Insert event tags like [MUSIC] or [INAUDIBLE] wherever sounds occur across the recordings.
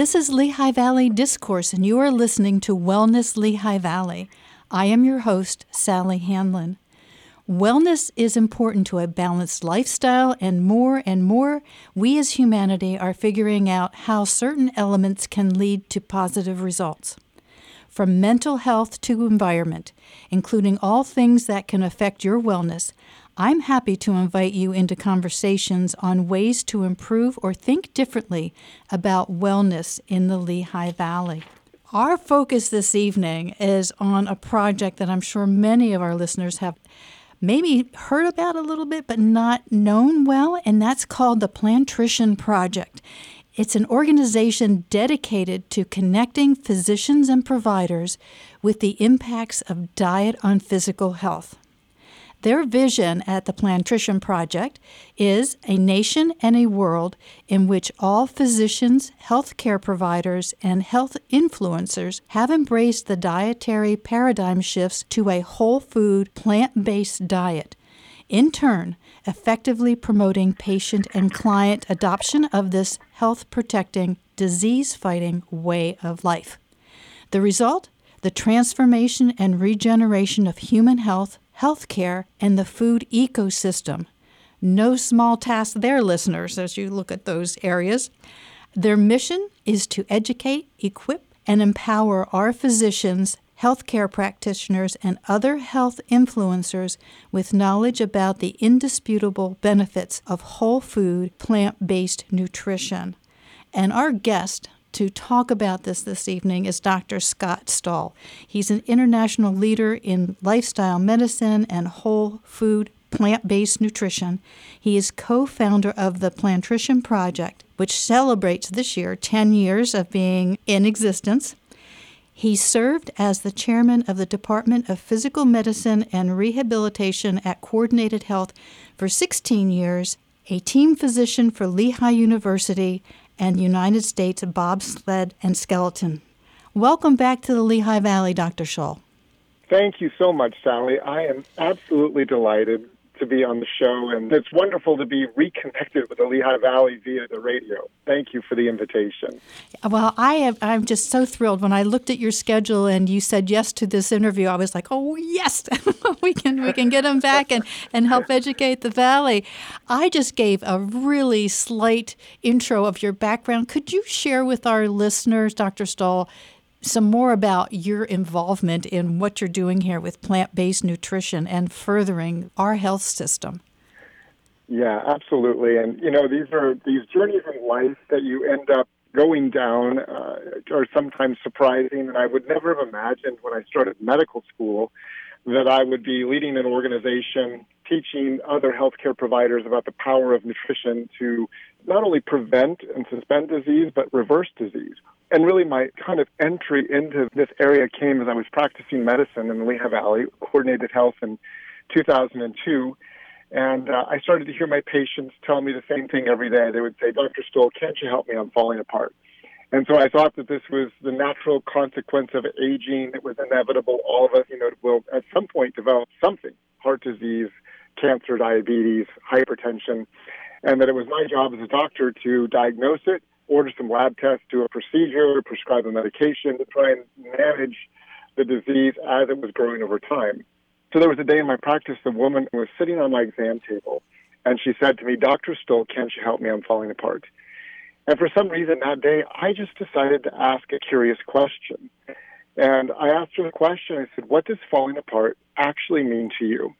This is Lehigh Valley Discourse, and you are listening to Wellness Lehigh Valley. I am your host, Sally Handlon. Wellness is important to a balanced lifestyle, and more and more, we as humanity are figuring out how certain elements can lead to positive results. From mental health to environment, including all things that can affect your wellness, I'm happy to invite you into conversations on ways to improve or think differently about wellness in the Lehigh Valley. Our focus this evening is on a project that I'm sure many of our listeners have maybe heard about a little bit but not known well, and that's called the Plantrician Project. It's an organization dedicated to connecting physicians and providers with the impacts of diet on physical health. Their vision at the Plantrician Project is a nation and a world in which all physicians, healthcare providers, and health influencers have embraced the dietary paradigm shifts to a whole food, plant based diet. In turn, effectively promoting patient and client adoption of this health protecting, disease fighting way of life. The result? The transformation and regeneration of human health healthcare, and the food ecosystem. No small task there, listeners, as you look at those areas. Their mission is to educate, equip, and empower our physicians, healthcare practitioners, and other health influencers with knowledge about the indisputable benefits of whole food, plant based nutrition. And our guest, to talk about this this evening is Dr. Scott Stoll. He's an international leader in lifestyle medicine and whole food plant based nutrition. He is co founder of the Plantrician Project, which celebrates this year 10 years of being in existence. He served as the chairman of the Department of Physical Medicine and Rehabilitation at Coordinated Health for 16 years, a team physician for Lehigh University, and United States bobsled and skeleton. Welcome back to the Lehigh Valley, Dr. Stoll. Thank you so much, Sally. I am absolutely delighted to be on the show, and it's wonderful to be reconnected with the Lehigh Valley via the radio. Thank you for the invitation. Well, I am, I'm just so thrilled. When I looked at your schedule and you said yes to this interview, I was like, oh, yes, [LAUGHS] we can we can get him back and, and help educate the Valley. I just gave a really slight intro of your background. Could you share with our listeners, Dr. Stoll, some more about your involvement in what you're doing here with plant based nutrition and furthering our health system. Yeah, absolutely. And, you know, these are these journeys in life that you end up going down uh, are sometimes surprising. And I would never have imagined when I started medical school that I would be leading an organization teaching other healthcare providers about the power of nutrition to not only prevent and suspend disease, but reverse disease. And really, my kind of entry into this area came as I was practicing medicine in the Lehigh Valley, coordinated health in 2002. And uh, I started to hear my patients tell me the same thing every day. They would say, Dr. Stoll, can't you help me? I'm falling apart. And so I thought that this was the natural consequence of aging. It was inevitable. All of us, you know, will at some point develop something heart disease, cancer, diabetes, hypertension. And that it was my job as a doctor to diagnose it, order some lab tests, do a procedure, prescribe a medication to try and manage the disease as it was growing over time. So there was a day in my practice, the woman was sitting on my exam table, and she said to me, Dr. Stoll, can't you help me? I'm falling apart. And for some reason that day, I just decided to ask a curious question. And I asked her the question. I said, What does falling apart actually mean to you?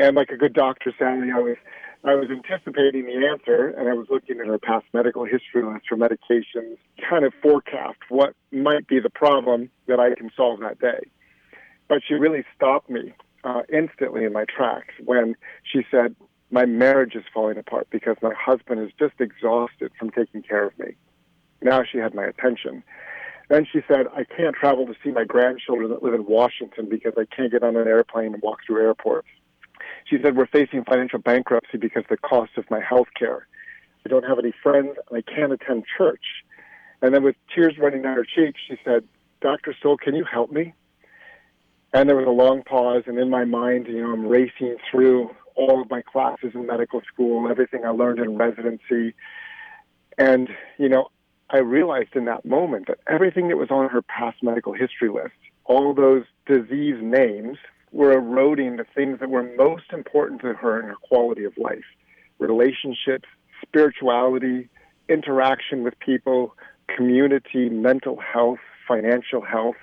And like a good doctor, Sally, I was I was anticipating the answer, and I was looking at her past medical history list for medications, kind of forecast what might be the problem that I can solve that day. But she really stopped me uh, instantly in my tracks when she said, my marriage is falling apart because my husband is just exhausted from taking care of me. Now she had my attention. Then she said, I can't travel to see my grandchildren that live in Washington because I can't get on an airplane and walk through airports. She said, We're facing financial bankruptcy because of the cost of my health care. I don't have any friends and I can't attend church. And then with tears running down her cheeks, she said, Dr. Stoll, can you help me? And there was a long pause, and in my mind, you know, I'm racing through all of my classes in medical school, everything I learned in residency. And, you know, I realized in that moment that everything that was on her past medical history list, all those disease names, were eroding the things that were most important to her in her quality of life relationships, spirituality, interaction with people, community, mental health, financial health.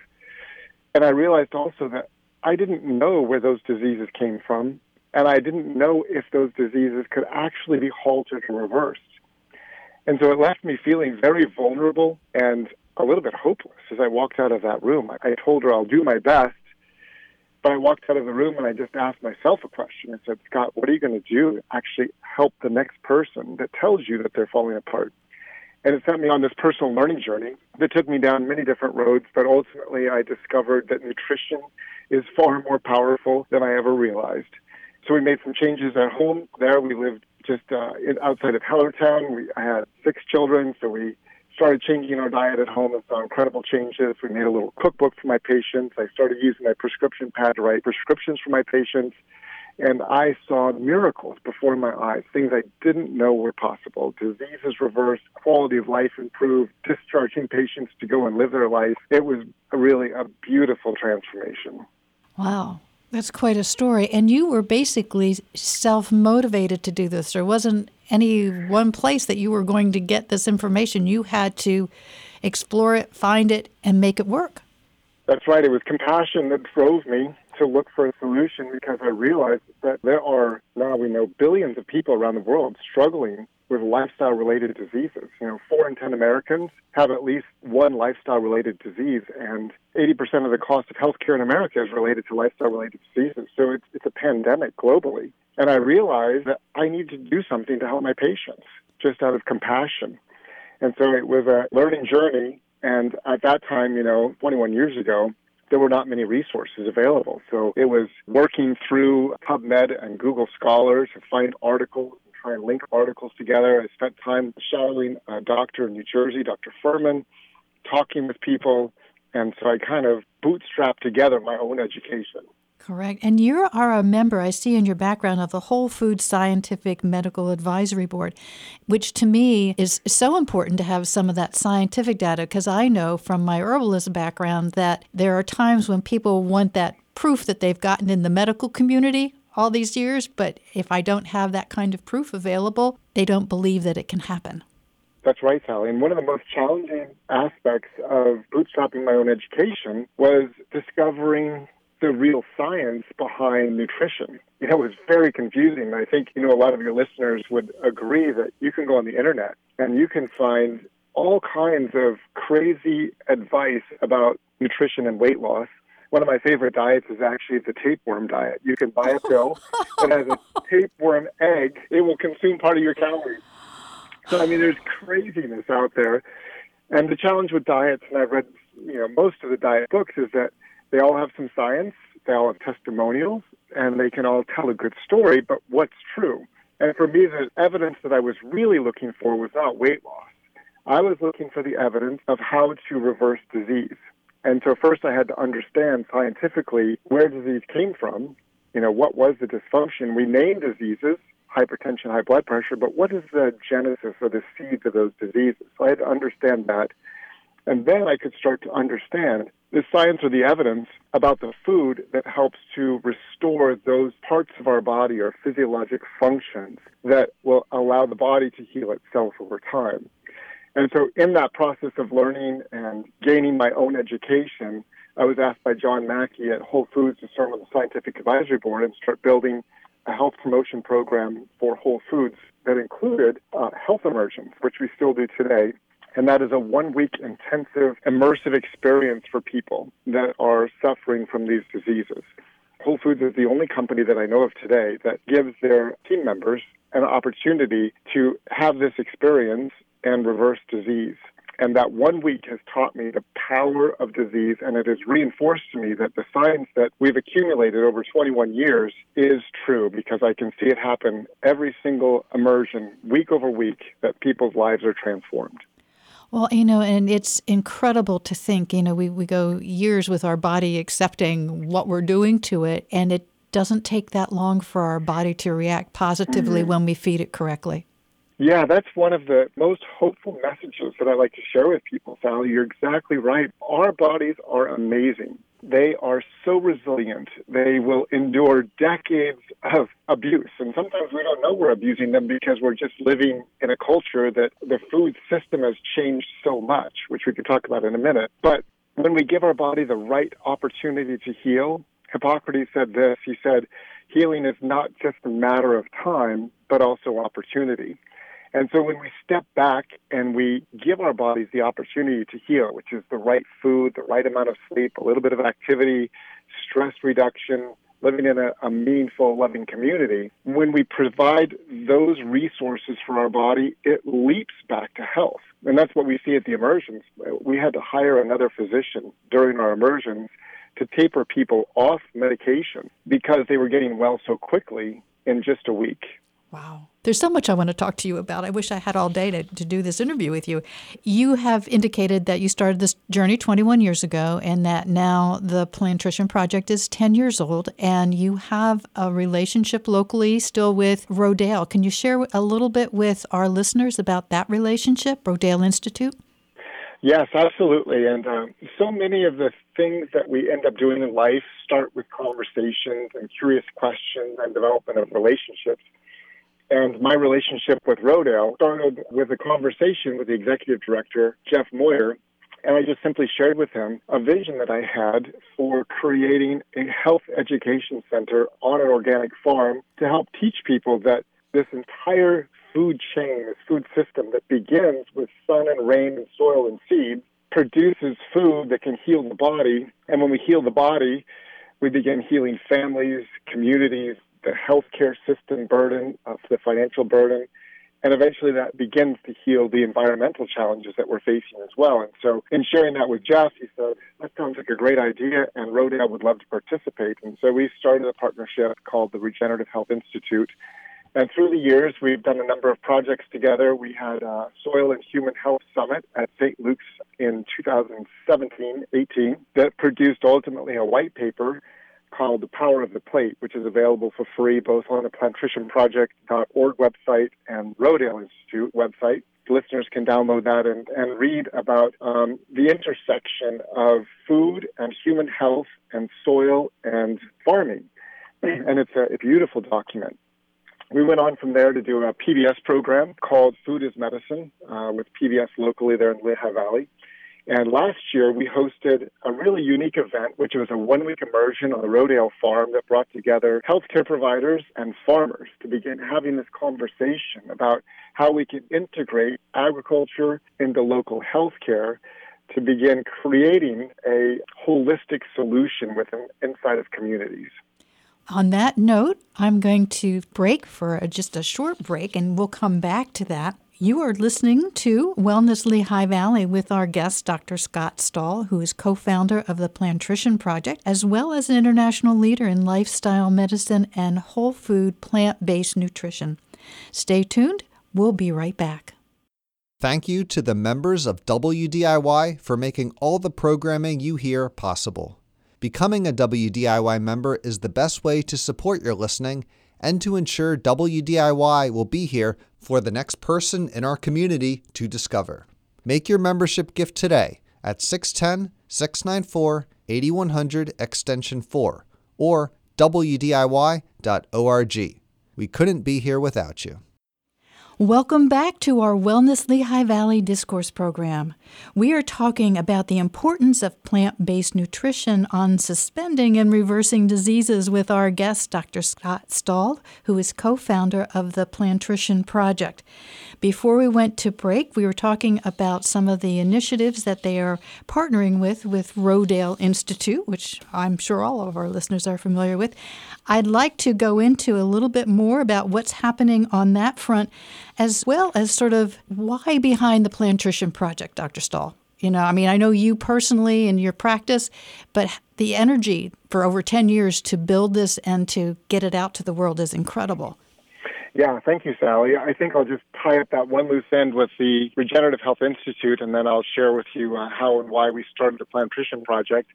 And I realized also that I didn't know where those diseases came from, and I didn't know if those diseases could actually be halted or reversed. And so it left me feeling very vulnerable and a little bit hopeless as I walked out of that room. I told her I'll do my best, but I walked out of the room and I just asked myself a question. I said, Scott, what are you going to do to actually help the next person that tells you that they're falling apart? And it sent me on this personal learning journey that took me down many different roads, but ultimately I discovered that nutrition is far more powerful than I ever realized. So we made some changes at home there. We lived just uh, outside of Hellertown. We, had six children, so we started changing our diet at home and saw incredible changes. We made a little cookbook for my patients. I started using my prescription pad to write prescriptions for my patients. And I saw miracles before my eyes, things I didn't know were possible. Diseases reversed, quality of life improved, discharging patients to go and live their life. It was really a beautiful transformation. Wow. That's quite a story. And you were basically self motivated to do this. There wasn't any one place that you were going to get this information. You had to explore it, find it, and make it work. That's right. It was compassion that drove me to look for a solution because I realized that there are now we know billions of people around the world struggling with lifestyle related diseases. You know, four in 10 Americans have at least one lifestyle related disease, and 80% of the cost of healthcare in America is related to lifestyle related diseases. So it's, it's a pandemic globally. And I realized that I need to do something to help my patients just out of compassion. And so it was a learning journey. And at that time, you know, 21 years ago, there were not many resources available. So it was working through PubMed and Google Scholar to find articles and try and link articles together. I spent time shadowing a uh, doctor in New Jersey, Dr. Fuhrman, talking with people. And so I kind of bootstrapped together my own education. Correct. And you are a member, I see in your background, of the Whole Food Scientific Medical Advisory Board, which to me is so important to have some of that scientific data because I know from my herbalist background that there are times when people want that proof that they've gotten in the medical community all these years, but if I don't have that kind of proof available, they don't believe that it can happen. That's right, Sally. And one of the most challenging aspects of bootstrapping my own education was discovering the real science behind nutrition. You know, it was very confusing. I think, you know, a lot of your listeners would agree that you can go on the internet and you can find all kinds of crazy advice about nutrition and weight loss. One of my favorite diets is actually the tapeworm diet. You can buy a pill that has a [LAUGHS] tapeworm egg. It will consume part of your calories. So, I mean, there's craziness out there. And the challenge with diets, and I've read, you know, most of the diet books, is that they all have some science, they all have testimonials, and they can all tell a good story, but what's true? And for me, the evidence that I was really looking for was not weight loss. I was looking for the evidence of how to reverse disease. And so first I had to understand scientifically where disease came from. You know, what was the dysfunction? We name diseases, hypertension, high blood pressure, but what is the genesis or the seeds of those diseases? So I had to understand that. And then I could start to understand the science or the evidence about the food that helps to restore those parts of our body or physiologic functions that will allow the body to heal itself over time. And so, in that process of learning and gaining my own education, I was asked by John Mackey at Whole Foods to serve on the scientific advisory board and start building a health promotion program for Whole Foods that included uh, health immersions, which we still do today, and that is a one week intensive immersive experience for people that are suffering from these diseases. Whole Foods is the only company that I know of today that gives their team members an opportunity to have this experience and reverse disease. And that one week has taught me the power of disease, and it has reinforced to me that the science that we've accumulated over 21 years is true because I can see it happen every single immersion, week over week, that people's lives are transformed. Well, you know, and it's incredible to think, you know, we, we go years with our body accepting what we're doing to it, and it doesn't take that long for our body to react positively mm-hmm. when we feed it correctly. Yeah, that's one of the most hopeful messages that I like to share with people, Sally. You're exactly right. Our bodies are amazing. They are so resilient. They will endure decades of abuse. And sometimes we don't know we're abusing them because we're just living in a culture that the food system has changed so much, which we could talk about in a minute. But when we give our body the right opportunity to heal, Hippocrates said this. He said, healing is not just a matter of time, but also opportunity. And so when we step back and we give our bodies the opportunity to heal, which is the right food, the right amount of sleep, a little bit of activity, stress reduction, living in a, a meaningful, loving community, when we provide those resources for our body, it leaps back to health. And that's what we see at the immersions. We had to hire another physician during our immersions to taper people off medication because they were getting well so quickly in just a week. Wow. There's so much I want to talk to you about. I wish I had all day to, to do this interview with you. You have indicated that you started this journey 21 years ago and that now the Plantrician Project is 10 years old and you have a relationship locally still with Rodale. Can you share a little bit with our listeners about that relationship, Rodale Institute? Yes, absolutely. And uh, so many of the things that we end up doing in life start with conversations and curious questions and development of relationships. And my relationship with Rodale started with a conversation with the executive director, Jeff Moyer, and I just simply shared with him a vision that I had for creating a health education center on an organic farm to help teach people that this entire food chain, this food system that begins with sun and rain and soil and seed, produces food that can heal the body. And when we heal the body, we begin healing families, communities, the healthcare system burden, of the financial burden, and eventually that begins to heal the environmental challenges that we're facing as well. And so, in sharing that with Jeff, he said, That sounds like a great idea, and Rodale would love to participate. And so, we started a partnership called the Regenerative Health Institute. And through the years, we've done a number of projects together. We had a Soil and Human Health Summit at St. Luke's in 2017 18 that produced ultimately a white paper called The Power of the Plate, which is available for free both on the plantricianproject.org website and Rodale Institute website. Listeners can download that and, and read about um, the intersection of food and human health and soil and farming. [CLEARS THROAT] And it's a, a beautiful document. We went on from there to do a PBS program called Food is Medicine uh, with PBS locally there in Lehigh Valley. And last year, we hosted a really unique event, which was a one week immersion on the Rodale farm that brought together healthcare providers and farmers to begin having this conversation about how we can integrate agriculture into local healthcare to begin creating a holistic solution within inside of communities. On that note, I'm going to break for a, just a short break and we'll come back to that. You are listening to Wellness Lehigh Valley with our guest, Dr. Scott Stoll, who is co founder of the Plantrician Project, as well as an international leader in lifestyle medicine and whole food plant based nutrition. Stay tuned. We'll be right back. Thank you to the members of WDIY for making all the programming you hear possible. Becoming a WDIY member is the best way to support your listening and to ensure WDIY will be here for the next person in our community to discover. Make your membership gift today at 610 694 8100 Extension 4 or WDIY.org. We couldn't be here without you. Welcome back to our Wellness Lehigh Valley Discourse Program. We are talking about the importance of plant based nutrition on suspending and reversing diseases with our guest, Dr. Scott Stoll, who is co founder of the Plantrician Project. Before we went to break, we were talking about some of the initiatives that they are partnering with with Rodale Institute, which I'm sure all of our listeners are familiar with. I'd like to go into a little bit more about what's happening on that front, as well as sort of why behind the Plantrician Project, Dr. Stoll. You know, I mean, I know you personally in your practice, but the energy for over 10 years to build this and to get it out to the world is incredible. Yeah, thank you, Sally. I think I'll just tie up that one loose end with the Regenerative Health Institute, and then I'll share with you uh, how and why we started the Plantrician Project.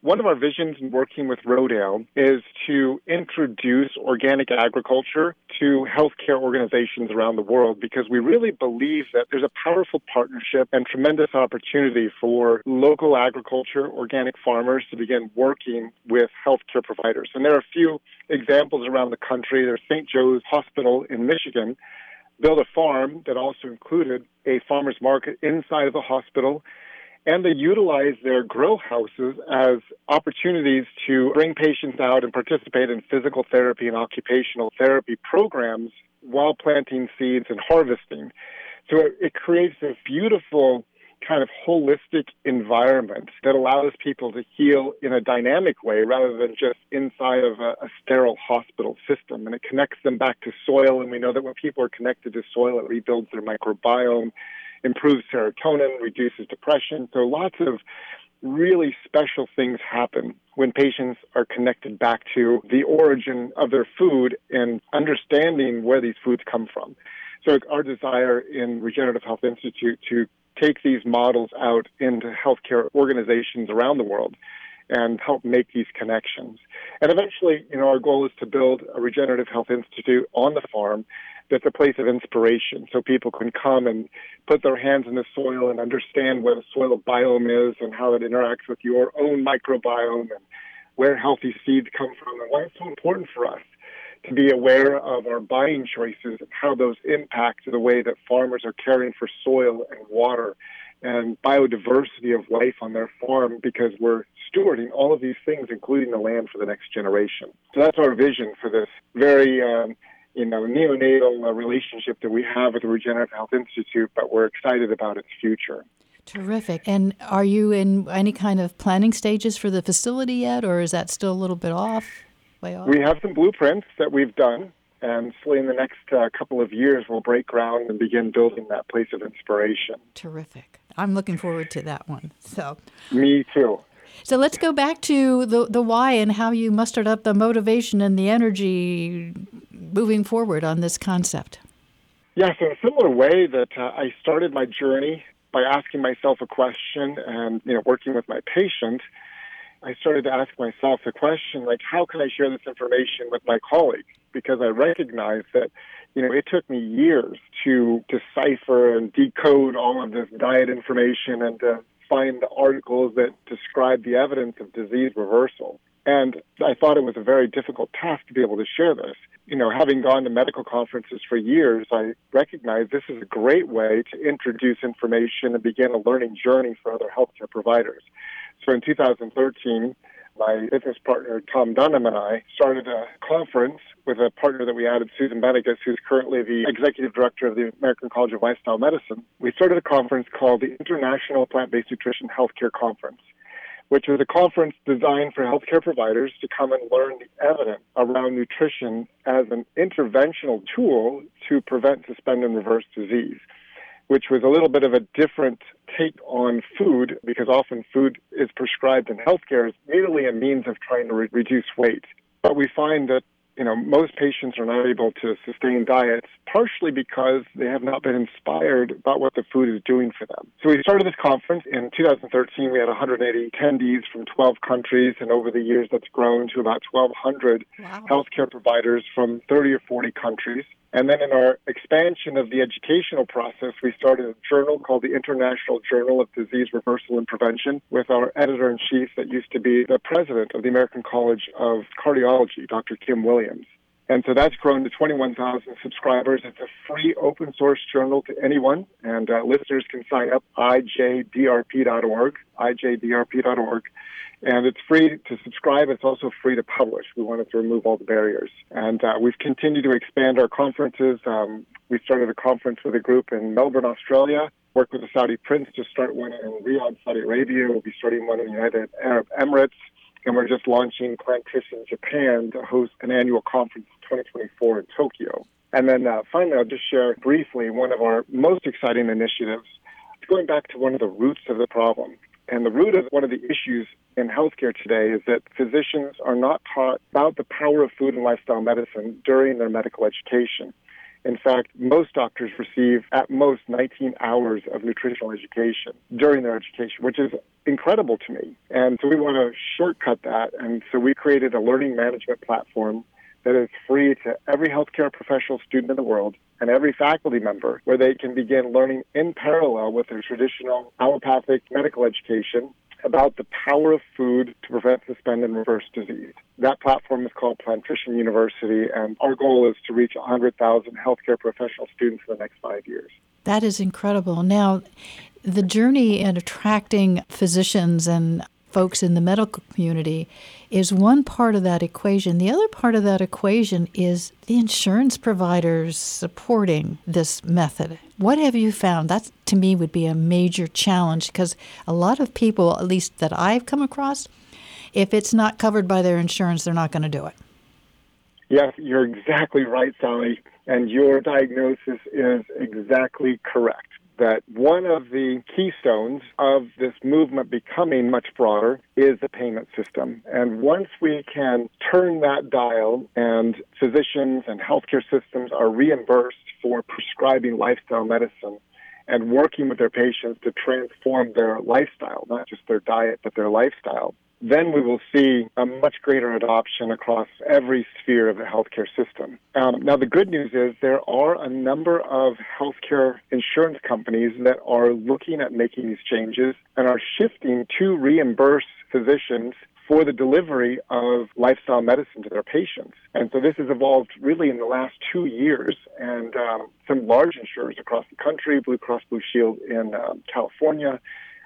One of our visions in working with Rodale is to introduce organic agriculture to healthcare organizations around the world because we really believe that there's a powerful partnership and tremendous opportunity for local agriculture, organic farmers to begin working with healthcare providers. And there are a few examples around the country. There's St. Joe's Hospital in Michigan built a farm that also included a farmer's market inside of the hospital and they utilize their grow houses as opportunities to bring patients out and participate in physical therapy and occupational therapy programs while planting seeds and harvesting. So it, it creates a beautiful kind of holistic environment that allows people to heal in a dynamic way rather than just inside of a, a, sterile hospital system. And it connects them back to soil. And we know that when people are connected to soil, it rebuilds their microbiome improves serotonin, reduces depression. So lots of really special things happen when patients are connected back to the origin of their food and understanding where these foods come from. So it's our desire in Regenerative Health Institute to take these models out into healthcare organizations around the world and help make these connections. And eventually, you know, our goal is to build a regenerative health institute on the farm that's a place of inspiration so people can come and put their hands in the soil and understand what a soil biome is and how it interacts with your own microbiome and where healthy seeds come from and why it's so important for us to be aware of our buying choices and how those impact the way that farmers are caring for soil and water and biodiversity of life on their farm because we're stewarding all of these things, including the land for the next generation. So that's our vision for this very um, you know, neonatal uh, relationship that we have with the Regenerative Health Institute, but we're excited about its future. Terrific. And are you in any kind of planning stages for the facility yet, or is that still a little bit off? Way off? We have some blueprints that we've done, and so in the next uh, couple of years, we'll break ground and begin building that place of inspiration. Terrific. I'm looking forward to that one. So. Me too. So let's go back to the the why and how you mustered up the motivation and the energy moving forward on this concept. Yes, in a similar way that uh, I started my journey by asking myself a question and you know working with my patient, I started to ask myself the question like how can I share this information with my colleagues because I recognize that you know it took me years to decipher and decode all of this diet information and to find the articles that describe the evidence of disease reversal. And I thought it was a very difficult task to be able to share this. You know, having gone to medical conferences for years, I recognize this is a great way to introduce information and begin a learning journey for other healthcare providers. So in 2013, my business partner Tom Dunham and I started a conference with a partner that we added, Susan Benigas, who's currently the executive director of the American College of Lifestyle Medicine. We started a conference called the International Plant-Based Nutrition Healthcare Conference, which was a conference designed for healthcare providers to come and learn the evidence around nutrition as an interventional tool to prevent, suspend, and reverse disease which was a little bit of a different take on food because often food is prescribed in healthcare as merely a means of trying to re- reduce weight. But we find that you know most patients are not able to sustain diets partially because they have not been inspired about what the food is doing for them. So we started this conference in 2013. We had 180 attendees from 12 countries, and over the years that's grown to about 1,200 wow. healthcare providers from 30 or 40 countries. And then in our expansion of the educational process, we started a journal called the International Journal of Disease Reversal and Prevention with our editor in chief that used to be the president of the American College of Cardiology, Dr. Kim Williams. And so that's grown to 21,000 subscribers. It's a free open source journal to anyone, and uh, listeners can sign up ijdrp.org, ijdrp.org. And it's free to subscribe. It's also free to publish. We wanted to remove all the barriers. And uh, we've continued to expand our conferences. Um, we started a conference with a group in Melbourne, Australia, worked with the Saudi prince to start one in Riyadh, Saudi Arabia. We'll be starting one in the United Arab Emirates. And we're just launching Plantrician Japan to host an annual conference in 2024 in Tokyo. And then uh, finally, I'll just share briefly one of our most exciting initiatives. It's going back to one of the roots of the problem. And the root of one of the issues in healthcare today is that physicians are not taught about the power of food and lifestyle medicine during their medical education. In fact, most doctors receive at most 19 hours of nutritional education during their education, which is incredible to me. And so we want to shortcut that. And so we created a learning management platform that is free to every healthcare professional student in the world and every faculty member where they can begin learning in parallel with their traditional allopathic medical education about the power of food to prevent, suspend, and reverse disease. That platform is called Plantrician University, and our goal is to reach 100,000 healthcare professional students in the next five years. That is incredible. Now, the journey in attracting physicians and folks in the medical community is one part of that equation. The other part of that equation is the insurance providers supporting this method. What have you found? That to me would be a major challenge because a lot of people, at least that I've come across, if it's not covered by their insurance, they're not going to do it. Yes, you're exactly right, Sally, and your diagnosis is exactly correct that one of the keystones of this movement becoming much broader is the payment system. And once we can turn that dial and physicians and healthcare systems are reimbursed for prescribing lifestyle medicine and working with their patients to transform their lifestyle, not just their diet, but their lifestyle, then we will see a much greater adoption across every sphere of the healthcare system. Um, now, the good news is there are a number of healthcare insurance companies that are looking at making these changes and are shifting to reimburse physicians for the delivery of lifestyle medicine to their patients. And so this has evolved really in the last two years. And um, some large insurers across the country, Blue Cross Blue Shield in um, California,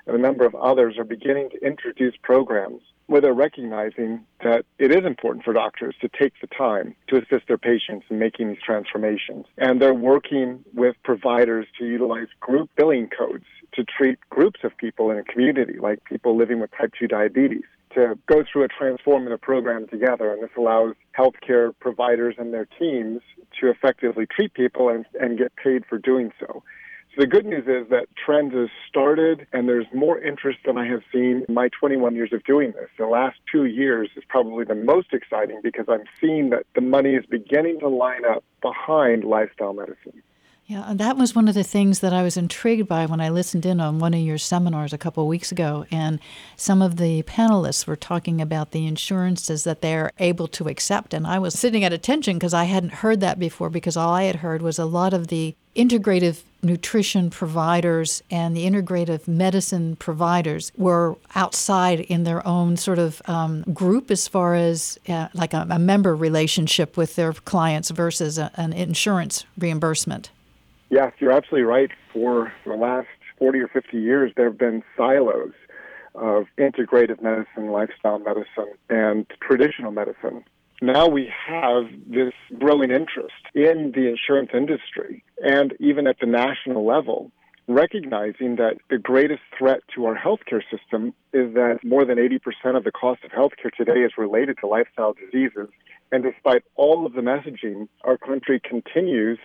and a number of others are beginning to introduce programs where they're recognizing that it is important for doctors to take the time to assist their patients in making these transformations. And they're working with providers to utilize group billing codes to treat groups of people in a community, like people living with type 2 diabetes, to go through a transformative program together. And this allows healthcare providers and their teams to effectively treat people and, and get paid for doing so. The good news is that trends has started and there's more interest than I have seen in my 21 years of doing this. The last two years is probably the most exciting because I'm seeing that the money is beginning to line up behind lifestyle medicine. Yeah, and that was one of the things that I was intrigued by when I listened in on one of your seminars a couple of weeks ago. And some of the panelists were talking about the insurances that they're able to accept. And I was sitting at attention because I hadn't heard that before, because all I had heard was a lot of the integrative nutrition providers and the integrative medicine providers were outside in their own sort of um, group as far as uh, like a, a, member relationship with their clients versus a, an insurance reimbursement. Yes, you're absolutely right. For the last 40 or 50 years, there have been silos of integrative medicine, lifestyle medicine, and traditional medicine. Now we have this growing interest in the insurance industry and even at the national level, recognizing that the greatest threat to our healthcare system is that more than 80% of the cost of healthcare today is related to lifestyle diseases. And despite all of the messaging, our country continues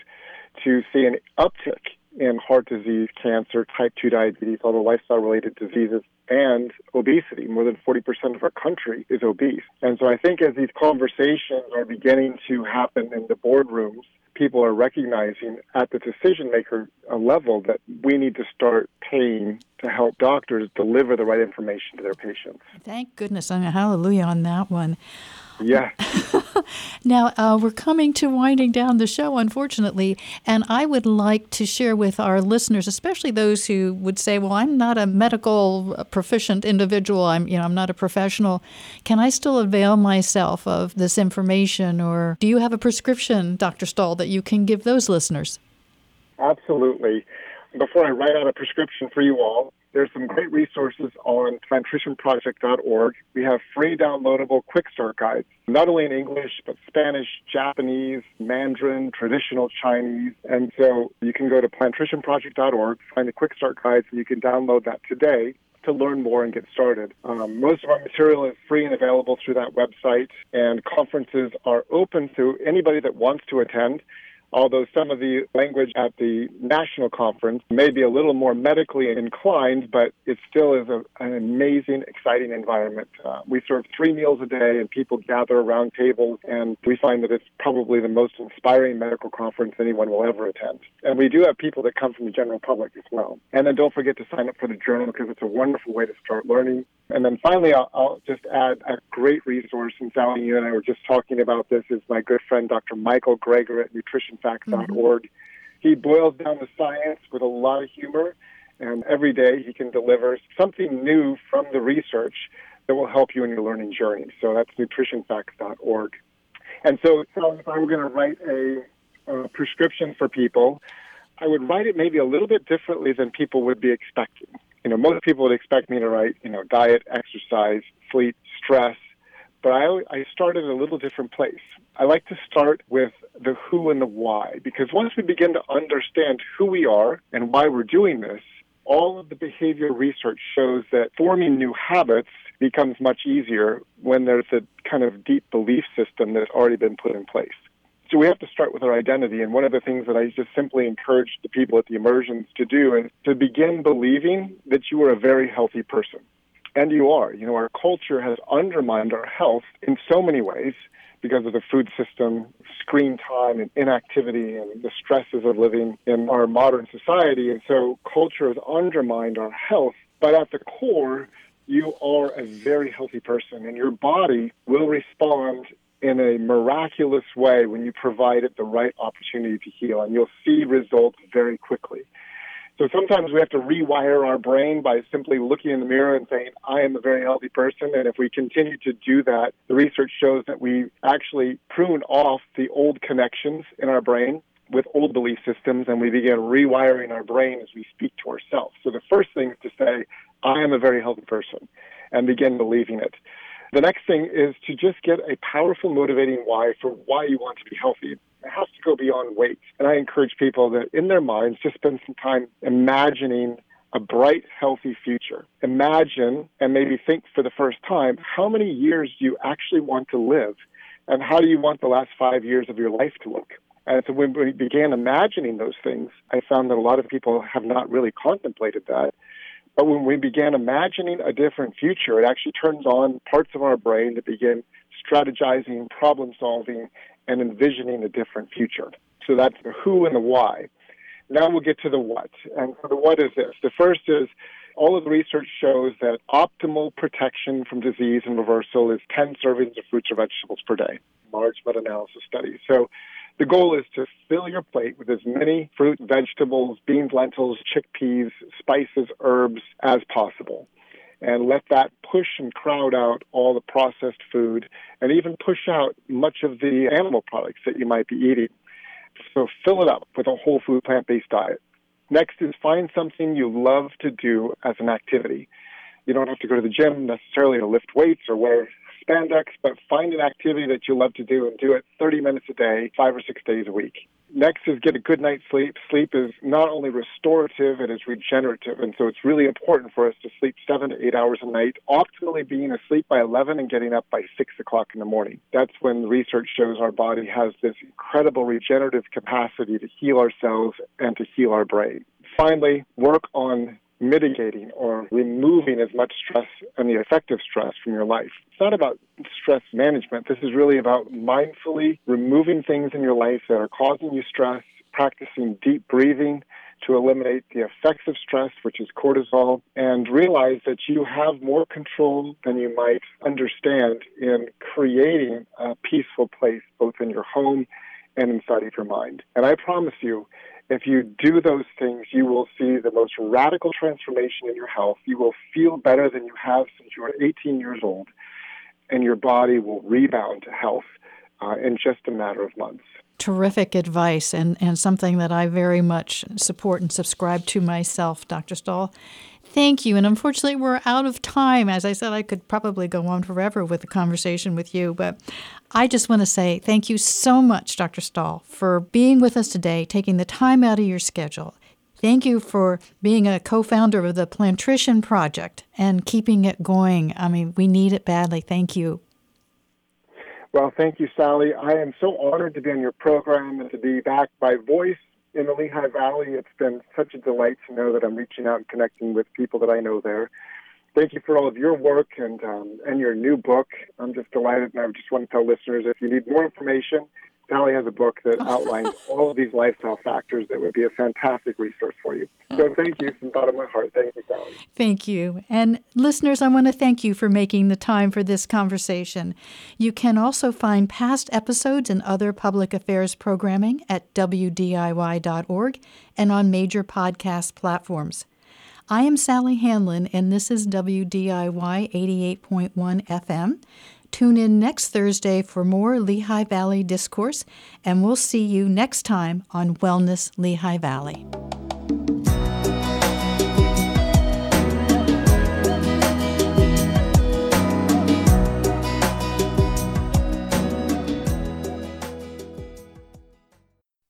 to see an uptick in heart disease, cancer, type 2 diabetes, all the lifestyle related diseases, and obesity. More than 40% of our country is obese. And so I think as these conversations are beginning to happen in the boardrooms, people are recognizing at the decision maker level that we need to start paying to help doctors deliver the right information to their patients. Thank goodness. I mean, hallelujah on that one. Yeah. [LAUGHS] now, uh, we're coming to winding down the show, unfortunately, and I would like to share with our listeners, especially those who would say, "Well, I'm not a medical uh, proficient individual. I'm, you know, I'm not a professional. Can I still avail myself of this information, or do you have a prescription, Dr. Stoll, that you can give those listeners?" Absolutely. Before I write out a prescription for you all, there's some great resources on plantricianproject.org. We have free downloadable quick start guides, not only in English, but Spanish, Japanese, Mandarin, traditional Chinese. And so you can go to plantricianproject.org, find the quick start guides, and you can download that today to learn more and get started. Um, most of our material is free and available through that website, and conferences are open to anybody that wants to attend. Although some of the language at the national conference may be a little more medically inclined, but it still is a, an amazing, exciting environment. Uh, we serve three meals a day, and people gather around tables, and we find that it's probably the most inspiring medical conference anyone will ever attend. And we do have people that come from the general public as well. And then don't forget to sign up for the journal because it's a wonderful way to start learning. And then finally, I'll, I'll just add a great resource, and Sally, you and I were just talking about this, is my good friend Dr. Michael Greger at nutritionfacts.org. Mm-hmm. He boils down the science with a lot of humor, and every day he can deliver something new from the research that will help you in your learning journey. So that's nutritionfacts.org. And so, so if I were going to write a, a prescription for people, I would write it maybe a little bit differently than people would be expecting. You know, most people would expect me to write, you know, diet, exercise, sleep, stress, but I, I started a little different place. I like to start with the who and the why, because once we begin to understand who we are and why we're doing this, all of the behavior research shows that forming new habits becomes much easier when there's a kind of deep belief system that's already been put in place. So we have to start with our identity. And one of the things that I just simply encourage the people at the immersions to do is to begin believing that you are a very healthy person. And you are. You know, our culture has undermined our health in so many ways because of the food system, screen time, and inactivity, and the stresses of living in our modern society. And so culture has undermined our health. But at the core, you are a very healthy person, and your body will respond in a miraculous way when you provide it the right opportunity to heal, and you'll see results very quickly. So sometimes we have to rewire our brain by simply looking in the mirror and saying, I am a very healthy person. And if we continue to do that, the research shows that we actually prune off the old connections in our brain with old belief systems and we begin rewiring our brain as we speak to ourselves. So the first thing is to say, I am a very healthy person and begin believing it. The next thing is to just get a powerful motivating why for why you want to be healthy. It has to go beyond weight. And I encourage people that in their minds just spend some time imagining a bright, healthy future. Imagine and maybe think for the first time how many years do you actually want to live and how do you want the last five years of your life to look? And so when we began imagining those things, I found that a lot of people have not really contemplated that. But when we began imagining a different future, it actually turns on parts of our brain that begin strategizing, problem solving, and envisioning a different future. So that's the who and the why. Now we'll get to the what. And so the what is this. The first is all of the research shows that optimal protection from disease and reversal is 10 servings of fruits or vegetables per day. Large meta analysis study. So the goal is to fill your plate with as many fruit, vegetables, beans, lentils, chickpeas, spices, herbs as possible. And let that push and crowd out all the processed food and even push out much of the animal products that you might be eating. So fill it up with a whole food plant based diet. Next is find something you love to do as an activity. You don't have to go to the gym necessarily to lift weights or wear spandex, but find an activity that you love to do and do it 30 minutes a day, five or six days a week. Next is get a good night's sleep. Sleep is not only restorative, it is regenerative. And so it's really important for us to sleep seven to eight hours a night, optimally being asleep by 11 and getting up by 6 o'clock in the morning. That's when research shows our body has this incredible regenerative capacity to heal ourselves and to heal our brain. Finally, work on mitigating or removing as much stress and the effective stress from your life. It's not about stress management. This is really about mindfully removing things in your life that are causing you stress, practicing deep breathing to eliminate the effects of stress, which is cortisol, and realize that you have more control than you might understand in creating a peaceful place both in your home and inside of your mind. And I promise you, if you do those things, you will see the most radical transformation in your health. You will feel better than you have since you were 18 years old, and your body will rebound to health uh, in just a matter of months. Terrific advice, and, and something that I very much support and subscribe to myself, Dr. Stoll. Thank you. And unfortunately, we're out of time. As I said, I could probably go on forever with the conversation with you, but I just want to say thank you so much, Dr. Stoll, for being with us today, taking the time out of your schedule. Thank you for being a co founder of the Plantrician Project and keeping it going. I mean, we need it badly. Thank you. Well, thank you, Sally. I am so honored to be on your program and to be back by voice in the Lehigh Valley. It's been such a delight to know that I'm reaching out and connecting with people that I know there. Thank you for all of your work and um, and your new book. I'm just delighted, and I just want to tell listeners if you need more information, Sally has a book that [LAUGHS] outlines all of these lifestyle factors that would be a fantastic resource for you. So thank you from the bottom of my heart. Thank you, Sally. Thank you. And listeners, I want to thank you for making the time for this conversation. You can also find past episodes and other public affairs programming at WDIY.org and on major podcast platforms. I am Sally Handlon, and this is WDIY 88.1 FM. Tune in next Thursday for more Lehigh Valley Discourse, and we'll see you next time on Wellness Lehigh Valley.